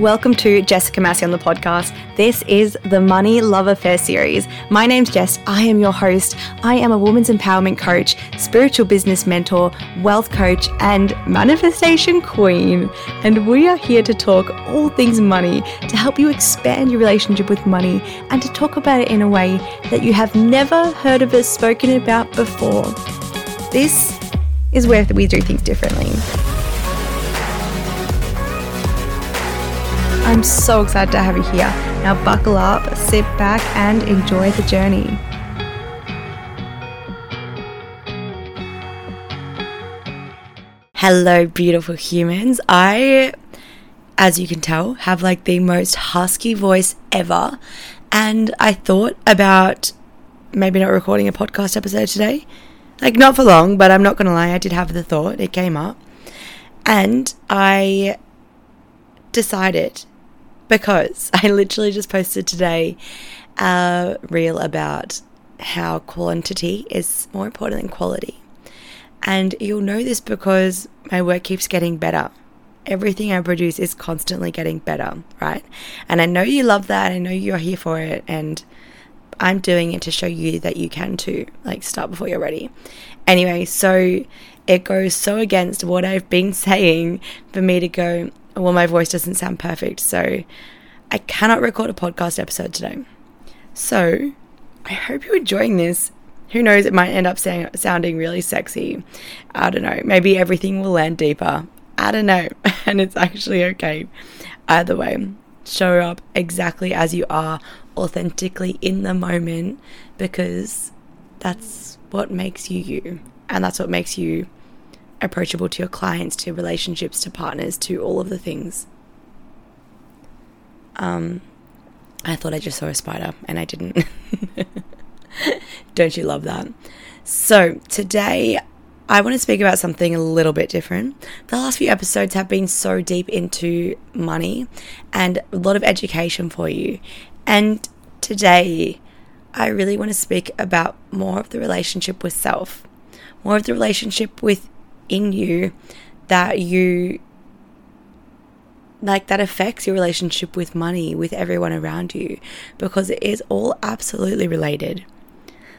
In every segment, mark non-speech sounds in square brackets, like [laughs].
Welcome to Jessica Masion the podcast. This is the Money Love Affair series. My name's Jess. I am your host. I am a woman's empowerment coach, spiritual business mentor, wealth coach, and manifestation queen. And we are here to talk all things money, to help you expand your relationship with money, and to talk about it in a way that you have never heard of it spoken about before. This is where we do things differently. I'm so excited to have you here. Now, buckle up, sit back, and enjoy the journey. Hello, beautiful humans. I, as you can tell, have like the most husky voice ever. And I thought about maybe not recording a podcast episode today. Like, not for long, but I'm not going to lie, I did have the thought. It came up. And I decided because [laughs] I literally just posted today a reel about how quantity is more important than quality. And you'll know this because my work keeps getting better. Everything I produce is constantly getting better, right? And I know you love that. I know you're here for it. And I'm doing it to show you that you can too. Like, start before you're ready. Anyway, so it goes so against what I've been [laughs] saying for me to go, well, my voice doesn't sound perfect, so I cannot record a podcast episode today. So I hope you're enjoying this. Who knows, it might end up sound, sounding really sexy. I don't know. Maybe everything will land deeper. I don't know. [laughs] And it's actually okay. Either way, show up exactly as you are, authentically in the moment, because that's what makes you you. And that's what makes you approachable to your clients, to relationships, to partners, to all of the things. Um, I thought I just saw a spider and I didn't. [laughs] Don't you love that? So, today I want to speak about something a little bit different. The last few episodes have been so deep into money and a lot of education for you. And today I really want to speak about more of the relationship with self, more of the relationship within you that you like that affects your relationship with money, with everyone around you, because it is all absolutely related.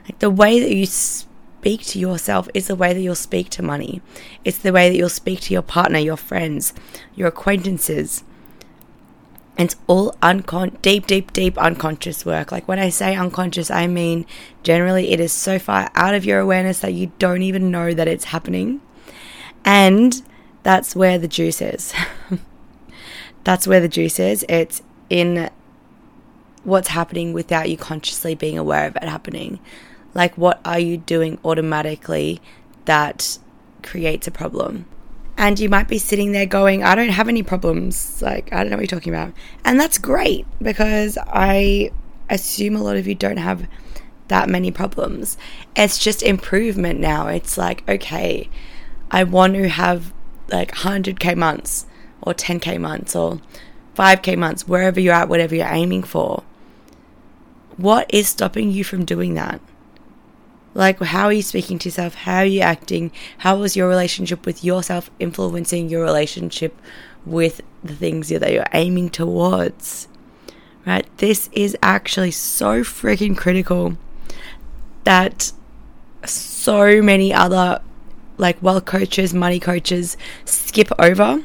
Like the way that you speak to yourself is the way that you'll speak to money. It's the way that you'll speak to your partner, your friends, your acquaintances. It's all uncon deep, deep, deep unconscious work. Like when I say unconscious, I mean generally it is so far out of your awareness that you don't even know that it's happening. And that's where the juice is. [laughs] that's where the juice is. It's in what's happening without you consciously being aware of it happening. Like, what are you doing automatically that creates a problem? And you might be sitting there going, I don't have any problems. Like, I don't know what you're talking about. And that's great because I assume a lot of you don't have that many problems. It's just improvement now. It's like, okay, I want to have like 100k months or 10k months or 5k months, wherever you're at, whatever you're aiming for. What is stopping you from doing that? Like, how are you speaking to yourself? How are you acting? How is your relationship with yourself influencing your relationship with the things that you're aiming towards? Right? This is actually so freaking critical that so many other like wealth coaches, money coaches skip over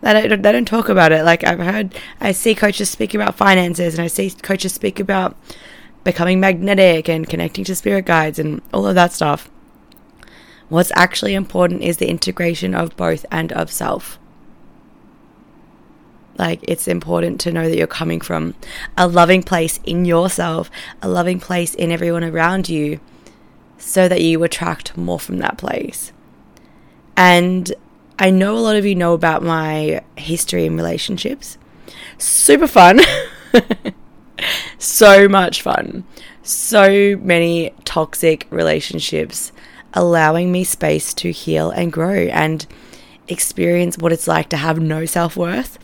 they don't, they don't talk about it. Like I've heard, I see coaches speak about finances, and I see coaches speak about becoming magnetic and connecting to spirit guides and all of that stuff. What's actually important is the integration of both and of self. Like, it's important to know that you're coming from a loving place in yourself, a loving place in everyone around you, so that you attract more from that place. And I know a lot of you know about my history in relationships. Super fun. [laughs] so much fun. So many toxic relationships, allowing me space to heal and grow and experience what it's like to have no self worth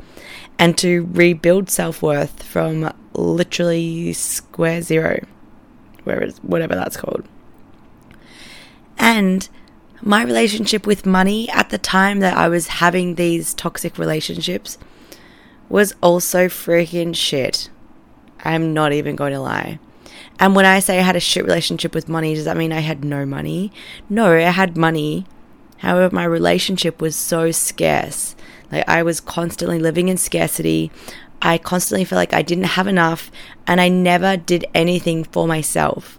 and to rebuild self worth from literally square zero, whatever that's called. And my relationship with money at the time that I was having these toxic relationships was also freaking shit. I'm not even going to lie. And when I say I had a shit relationship with money, does that mean I had no money? No, I had money. However, my relationship was so scarce. Like I was constantly living in scarcity. I constantly felt like I didn't have enough and I never did anything for myself.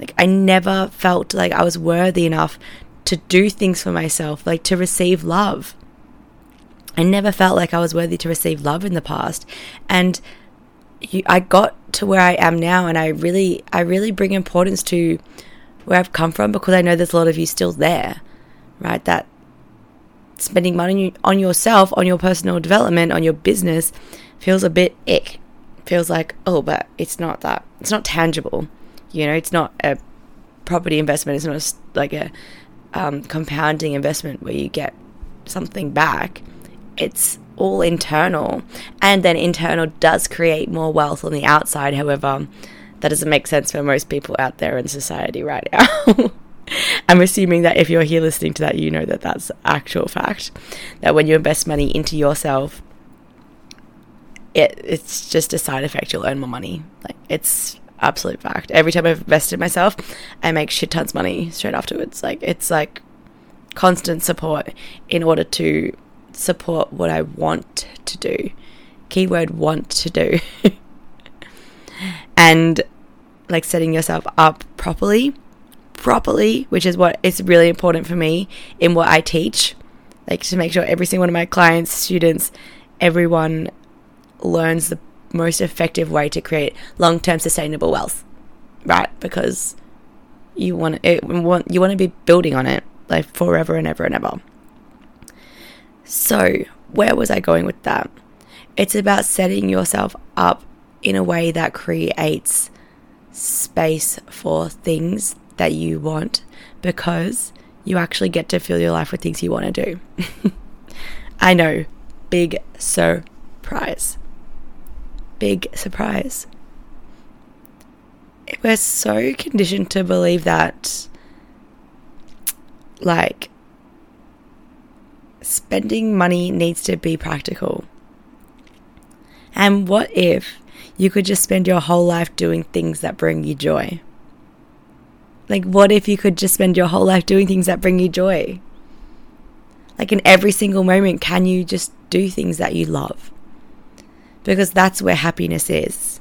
Like I never felt like I was worthy enough to do things for myself, like to receive love. I never felt like I was worthy to receive love in the past. And I got to where I am now and I really I really bring importance to where I've come from because I know there's a lot of you still there, right? That spending money on yourself, on your personal development, on your business feels a bit ick. Feels like, oh, but it's not that. It's not tangible. You know, it's not a property investment. It's not a, like a um, compounding investment where you get something back. It's all internal. And then internal does create more wealth on the outside. However, that doesn't make sense for most people out there in society right now. [laughs] I'm assuming that if you're here listening to that, you know that that's actual fact. That when you invest money into yourself, it it's just a side effect. You'll earn more money. Like it's absolute fact. Every time I've invested in myself, I make shit tons of money straight afterwards. Like it's like constant support in order to support what I want to do. Keyword want to do. [laughs] and like setting yourself up properly, properly, which is what is really important for me in what I teach. Like to make sure every single one of my clients, students, everyone learns the most effective way to create long-term sustainable wealth, right? Because you want it, want you want to be building on it like forever and ever and ever. So, where was I going with that? It's about setting yourself up in a way that creates space for things that you want because you actually get to fill your life with things you want to do. [laughs] I know, big surprise big surprise. We're so conditioned to believe that, like, spending money needs to be practical. And what if you could just spend your whole life doing things that bring you joy? Like, what if you could just spend your whole life doing things that bring you joy? Like, in every single moment, can you just do things that you love? Because that's where happiness is.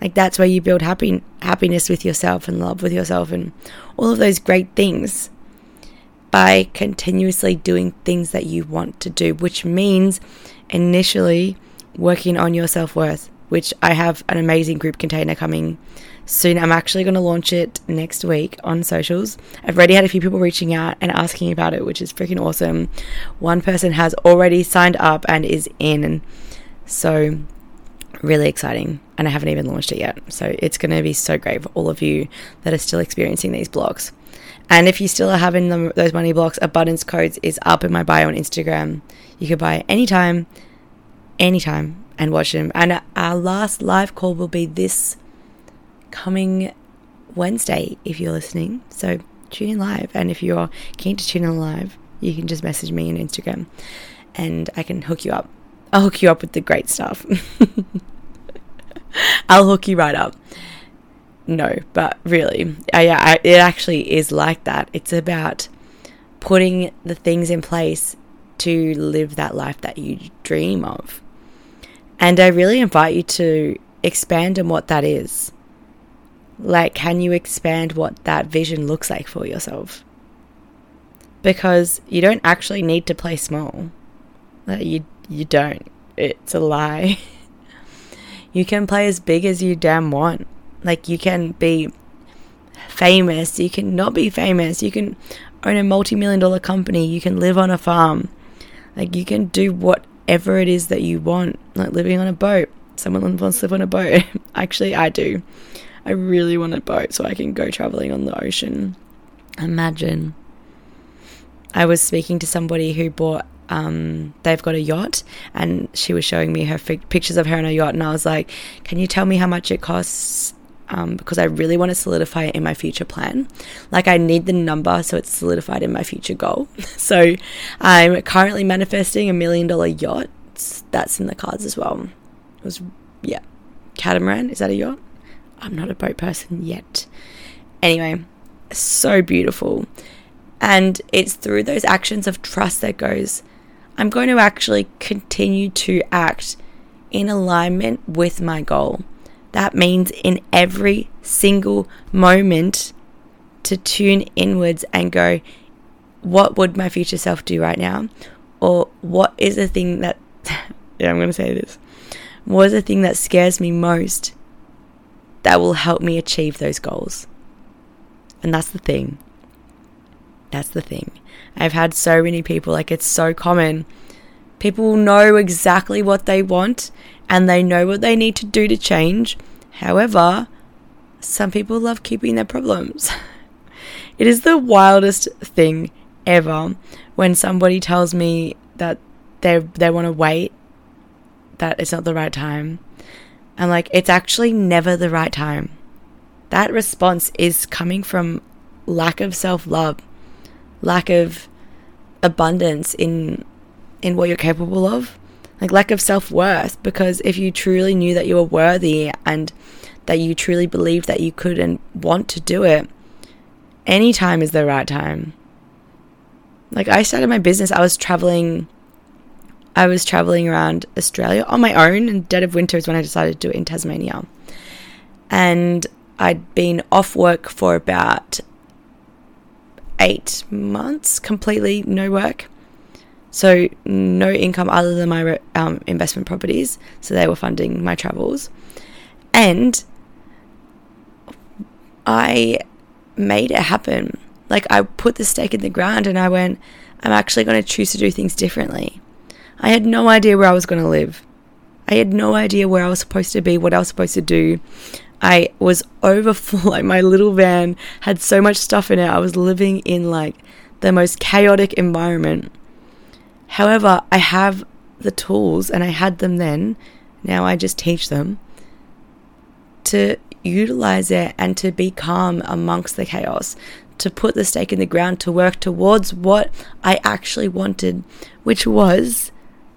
Like that's where you build happy happiness with yourself and love with yourself and all of those great things by continuously doing things that you want to do, which means initially working on your self-worth, which I have an amazing group container coming soon. I'm actually going to launch it next week on socials. I've already had a few people reaching out and asking about it, which is freaking awesome. One person has already signed up and is in and so, really exciting. And I haven't even launched it yet. So, it's going to be so great for all of you that are still experiencing these blocks. And if you still are having them, those money blocks, abundance codes is up in my bio on Instagram. You can buy it anytime, anytime, and watch them. And our last live call will be this coming Wednesday if you're listening. So tune in live. And if you're keen to tune in live, you can just message me on Instagram and I can hook you up. I'll hook you up with the great stuff. [laughs] I'll hook you right up. No, but really, yeah, I, it actually is like that. It's about putting the things in place to live that life that you dream of. And I really invite you to expand on what that is. Like, can you expand what that vision looks like for yourself? Because you don't actually need to play small. Like, you you don't. It's a lie. [laughs] you can play as big as you damn want. Like, you can be famous, you can not be famous, you can own a multi million dollar company, you can live on a farm. Like, you can do whatever it is that you want, like living on a boat. Someone wants to live on a boat. [laughs] Actually, I do. I really want a boat so I can go traveling on the ocean. Imagine. I was speaking to somebody who bought um, they've got a yacht, and she was showing me her pictures of her on a yacht, and I was like, "Can you tell me how much it costs?" Um, because I really want to solidify it in my future plan. Like I need the number so it's solidified in my future goal. [laughs] so I'm currently manifesting a million dollar yacht that's in the cards as well. It was yeah, catamaran. Is that a yacht? I'm not a boat person yet. Anyway, so beautiful. And it's through those actions of trust that goes, I'm going to actually continue to act in alignment with my goal. That means in every single moment to tune inwards and go, what would my future self do right now? Or what is the thing that, [laughs] yeah, I'm going to say this. What is the thing that scares me most that will help me achieve those goals? And that's the thing. That's the thing. I've had so many people, like, it's so common. People know exactly what they want and they know what they need to do to change. However, some people love keeping their problems. [laughs] it is the wildest thing ever when somebody tells me that they they want to wait that it's not the right time. And like it's actually never the right time. That response is coming from lack of self-love, lack of abundance in in what you're capable of, like lack of self-worth because if you truly knew that you were worthy and that you truly believed that you could and want to do it, any time is the right time. Like I started my business, I was traveling I was traveling around Australia on my own and dead of winter is when I decided to do it in Tasmania. And I'd been off work for about eight months, completely no work. So, no income other than my um, investment properties. So, they were funding my travels. And I made it happen. Like, I put the stake in the ground and I went, I'm actually going to choose to do things differently. I had no idea where I was going to live. I had no idea where I was supposed to be, what I was supposed to do. I was overfull. [laughs] Like my little van had so much stuff in it. I was living in like the most chaotic environment. However, I have the tools and I had them then. Now I just teach them to utilize it and to be calm amongst the chaos, to put the stake in the ground, to work towards what I actually wanted, which was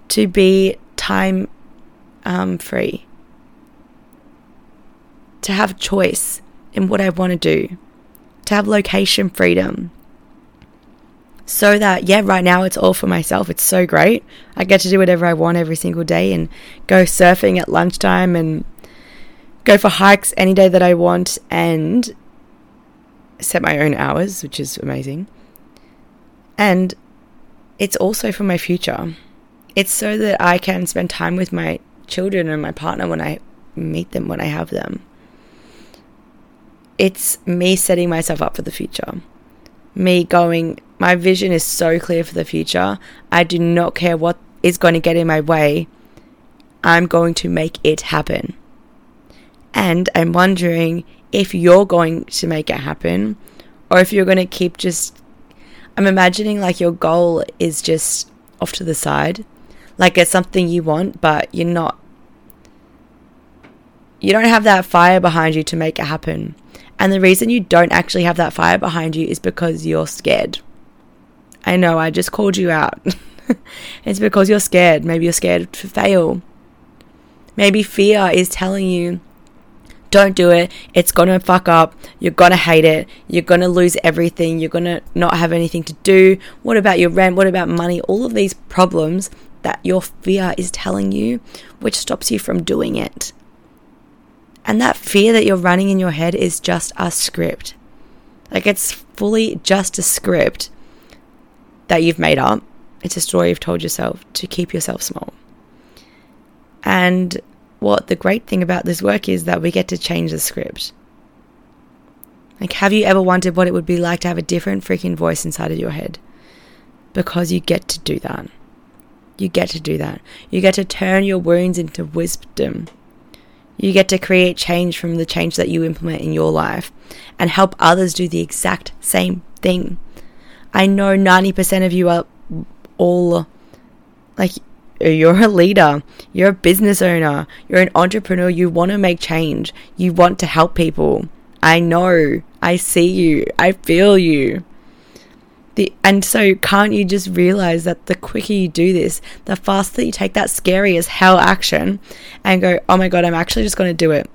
to be time um, free to have choice in what I want to do, to have location freedom. So that, yeah, right now it's all for myself. It's so great. I get to do whatever I want every single day and go surfing at lunchtime and go for hikes any day that I want and set my own hours, which is amazing. And it's also for my future. It's so that I can spend time with my children and my partner when I meet them, when I have them it's me setting myself up for the future. Me going, my vision is so clear for the future. I do not care what is going to get in my way. I'm going to make it happen. And I'm wondering if you're going to make it happen or if you're going to keep just. I'm imagining like your goal is just off to the side. Like it's something you want, but you're not. You don't have that fire behind you to make it happen. And the reason you don't actually have that fire behind you is because you're scared. I know, I just called you out. [laughs] it's because you're scared. Maybe you're scared to fail. Maybe fear is telling you, don't do it. It's going to fuck up. You're going to hate it. You're going to lose everything. You're going to not have anything to do. What about your rent? What about money? All of these problems that your fear is telling you, which stops you from doing it. And that fear that you're running in your head is just a script. Like it's fully just a script that you've made up. It's a story you've told yourself to keep yourself small. And what the great thing about this work is that we get to change the script. Like, have you ever wondered what it would be like to have a different freaking voice inside of your head? Because you get to do that. You get to do that. You get to turn your wounds into wisdom you get to create change from the change that you implement in your life and help others do the exact same thing. I know 90% of you are all like you're a leader, you're a business owner, you're an entrepreneur, you want to make change, you want to help people. I know, I see you, I feel you. The, and so can't you just realize that the quicker you do this, the faster you take that scary as hell action and go, oh my God, I'm actually just going to do it.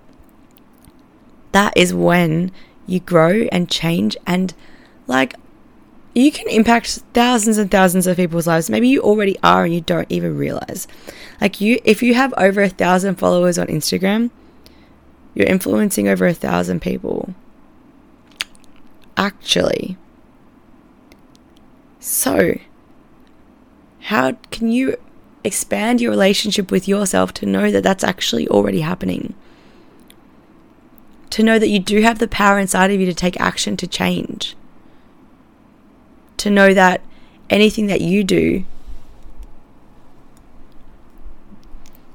That is when you grow and change and like you can impact thousands and thousands of people's lives. Maybe you already are and you don't even realize. Like you if you have over a thousand followers on Instagram, you're influencing over a thousand people. Actually. So, how can you expand your relationship with yourself to know that that's actually already happening? To know that you do have the power inside of you to take action to change. To know that anything that you do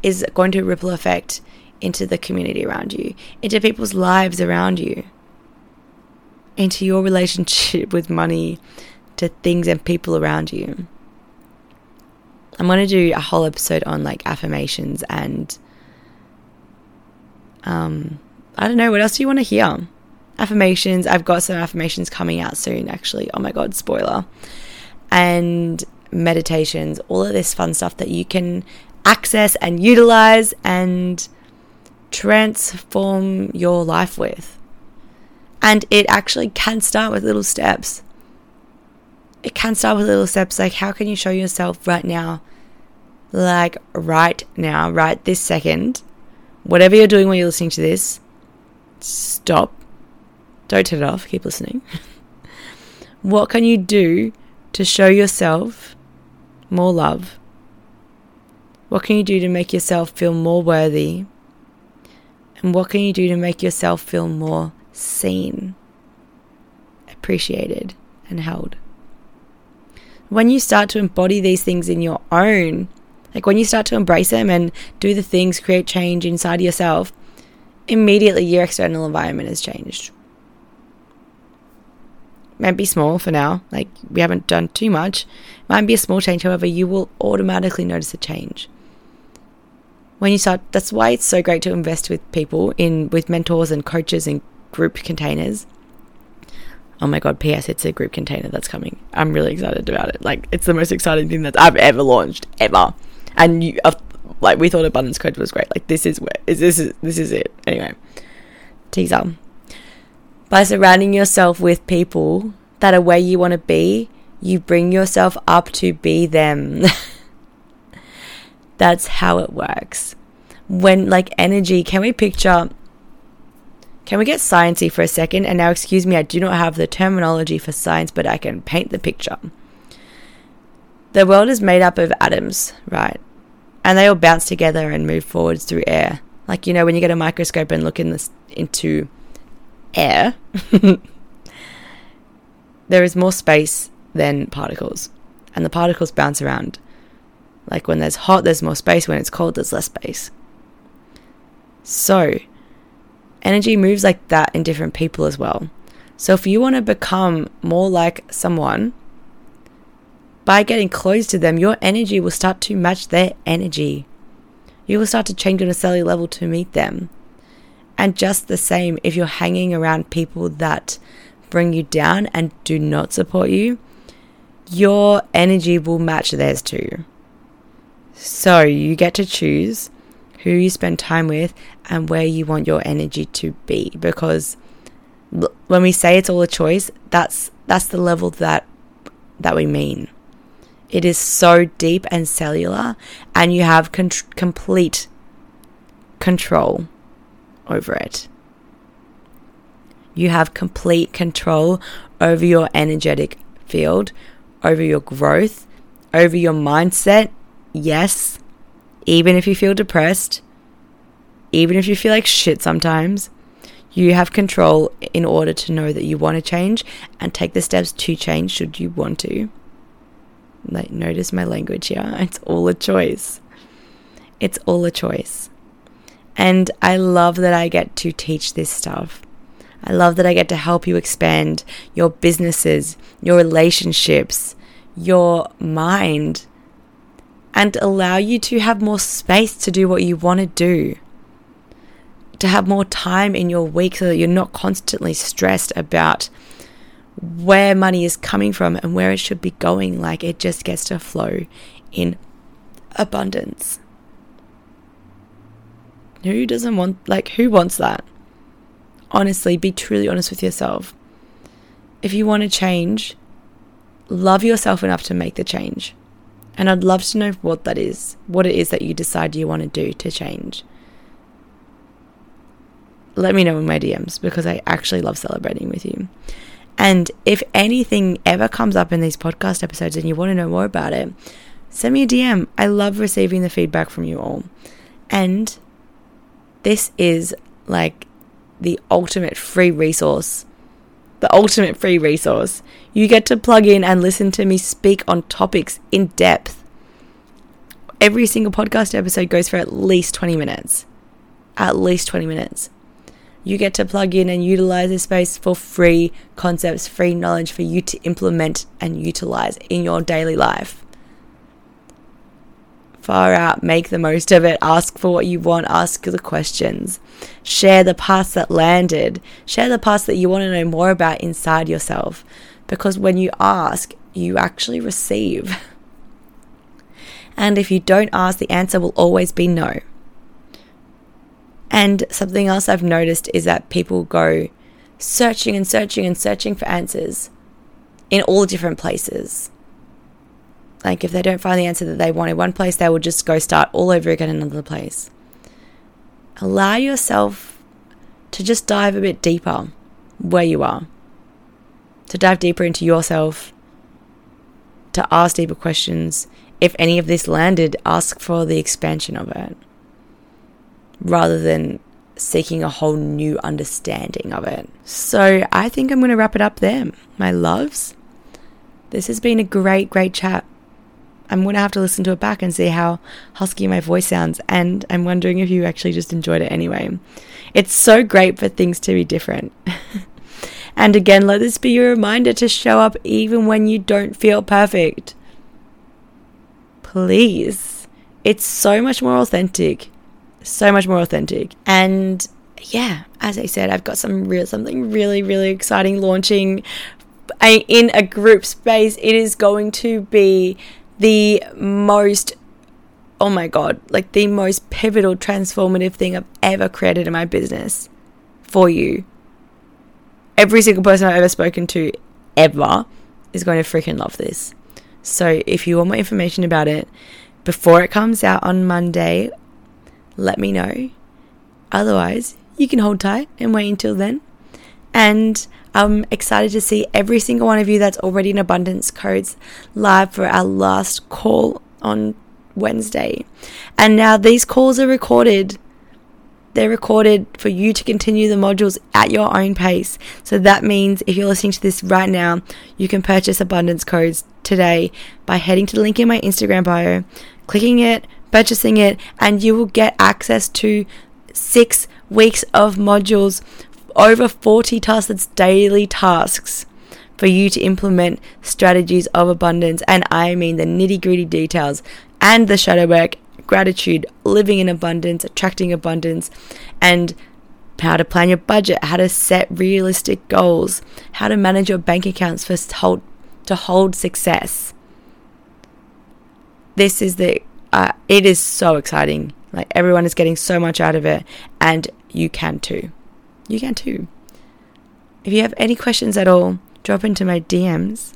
is going to ripple effect into the community around you, into people's lives around you, into your relationship [laughs] with money, to things and people around you. I'm going to do a whole episode on like affirmations and um I don't know what else do you want to hear? Affirmations. I've got some affirmations coming out soon actually. Oh my god, spoiler. And meditations, all of this fun stuff that you can access and utilize and transform your life with. And it actually can start with little steps it can start with little steps like how can you show yourself right now? Like right now right this second whatever you're doing while you're listening to this stop. Don't turn it off. Keep listening. [laughs] What can you do to show yourself more love? What can you do to make yourself feel more worthy? And what can you do to make yourself feel more seen appreciated and held when you start to embody these things in your own, like when you start to embrace them and do the things, create change inside yourself, immediately your external environment has changed. Might be small for now, like we haven't done too much. Might be a small change, however, you will automatically notice a change. When you start, that's why it's so great to invest with people in with mentors and coaches and group containers oh my god, PS, it's a group container that's coming. I'm really excited about it. Like, it's the most exciting thing that I've ever launched, ever. And you, uh, like, we thought Abundance Code was great. Like, this is where, is this is this is it. Anyway, teaser. By surrounding yourself with people that are where you want to be, you bring yourself up to be them. [laughs] That's how it works. When, like, energy, can we picture can we get sciencey for a second? And now, excuse me, I do not have the terminology for science, but I can paint the picture. The world is made up of atoms, right? And they all bounce together and move forwards through air. Like you know, when you get a microscope and look in this into air, [laughs] there is more space than particles, and the particles bounce around. Like when there's hot, there's more space. When it's cold, there's less space. So, energy moves like that in different people as well. So if you want to become more like someone, by getting close to them, your energy will start to match their energy. You will start to change on a cellular level to meet them. And just the same, if you're hanging around people that bring you down and do not support you, your energy will match theirs too. So you get to choose who you spend time with, and where you want your energy to be. Because when we say it's all a choice, that's that's the level that that we mean. It is so deep and cellular, and you have con- complete control over it. You have complete control over your energetic field, over your growth, over your mindset. Yes, even if you feel depressed, even if you feel like shit sometimes, you have control in order to know that you want to change and take the steps to change should you want to. Like, notice my language here. [laughs] It's all a choice. It's all a choice. And I love that I get to teach this stuff. I love that I get to help you expand your businesses, your relationships, your mind, and allow you to have more space to do what you want to do. To have more time in your week so that you're not constantly stressed about where money is coming from and where it should be going. Like it just gets to flow in abundance. Who doesn't want, like, who wants that? Honestly, be truly honest with yourself. If you want to change, love yourself enough to make the change. And I'd love to know what that is, what it is that you decide you want to do to change. Let me know in my DMs because I actually love celebrating with you. And if anything ever comes up in these podcast episodes and you want to know more about it, send me a DM. I love receiving the feedback from you all. And this is like the ultimate free resource. The ultimate free resource. You get to plug in and listen to me speak on topics in depth. Every single podcast episode goes for at least 20 minutes. At least 20 minutes. You get to plug in and utilize this space for free concepts, free knowledge for you to implement and utilize in your daily life far out, make the most of it, ask for what you want, ask the questions, share the past that landed, share the past that you want to know more about inside yourself. Because when you ask, you actually receive. And if you don't ask, the answer will always be no. And something else I've noticed is that people go searching and searching and searching for answers in all different places. Like, if they don't find the answer that they want in one place, they will just go start all over again in another place. Allow yourself to just dive a bit deeper where you are, to dive deeper into yourself, to ask deeper questions. If any of this landed, ask for the expansion of it rather than seeking a whole new understanding of it. So, I think I'm going to wrap it up there, my loves. This has been a great, great chat. I'm going to have to listen to it back and see how husky my voice sounds. And I'm wondering if you actually just enjoyed it anyway. It's so great for things to be different. [laughs] and again, let this be your reminder to show up even when you don't feel perfect. Please. It's so much more authentic. So much more authentic. And yeah, as I said, I've got some real something really, really exciting launching in a group space. It is going to be the most oh my god, like the most pivotal, transformative thing I've ever created in my business for you. Every single person I've ever spoken to, ever, is going to freaking love this. So if you want more information about it before it comes out on Monday, let me know. Otherwise, you can hold tight and wait until then. And I'm excited to see every single one of you that's already in abundance codes live for our last call on Wednesday. And now these calls are recorded. They're recorded for you to continue the modules at your own pace. So that means if you're listening to this right now, you can purchase abundance codes today by heading to the link in my Instagram bio, clicking it, purchasing it, and you will get access to six weeks of modules over 40 tasks, that's daily tasks for you to implement strategies of abundance. And I mean the nitty gritty details and the shadow work, gratitude, living in abundance, attracting abundance, and how to plan your budget, how to set realistic goals, how to manage your bank accounts for hold, to hold success. This is the, uh, it is so exciting. Like everyone is getting so much out of it, and you can too you can too. If you have any questions at all, drop into my DMs.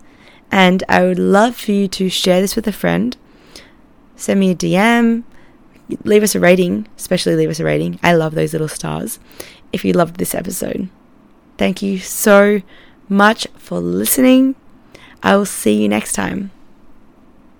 And I would love for you to share this with a friend. Send me a DM. Leave us a rating, especially leave us a rating. I love those little stars if you loved this episode. Thank you so much for listening. I will see you next time.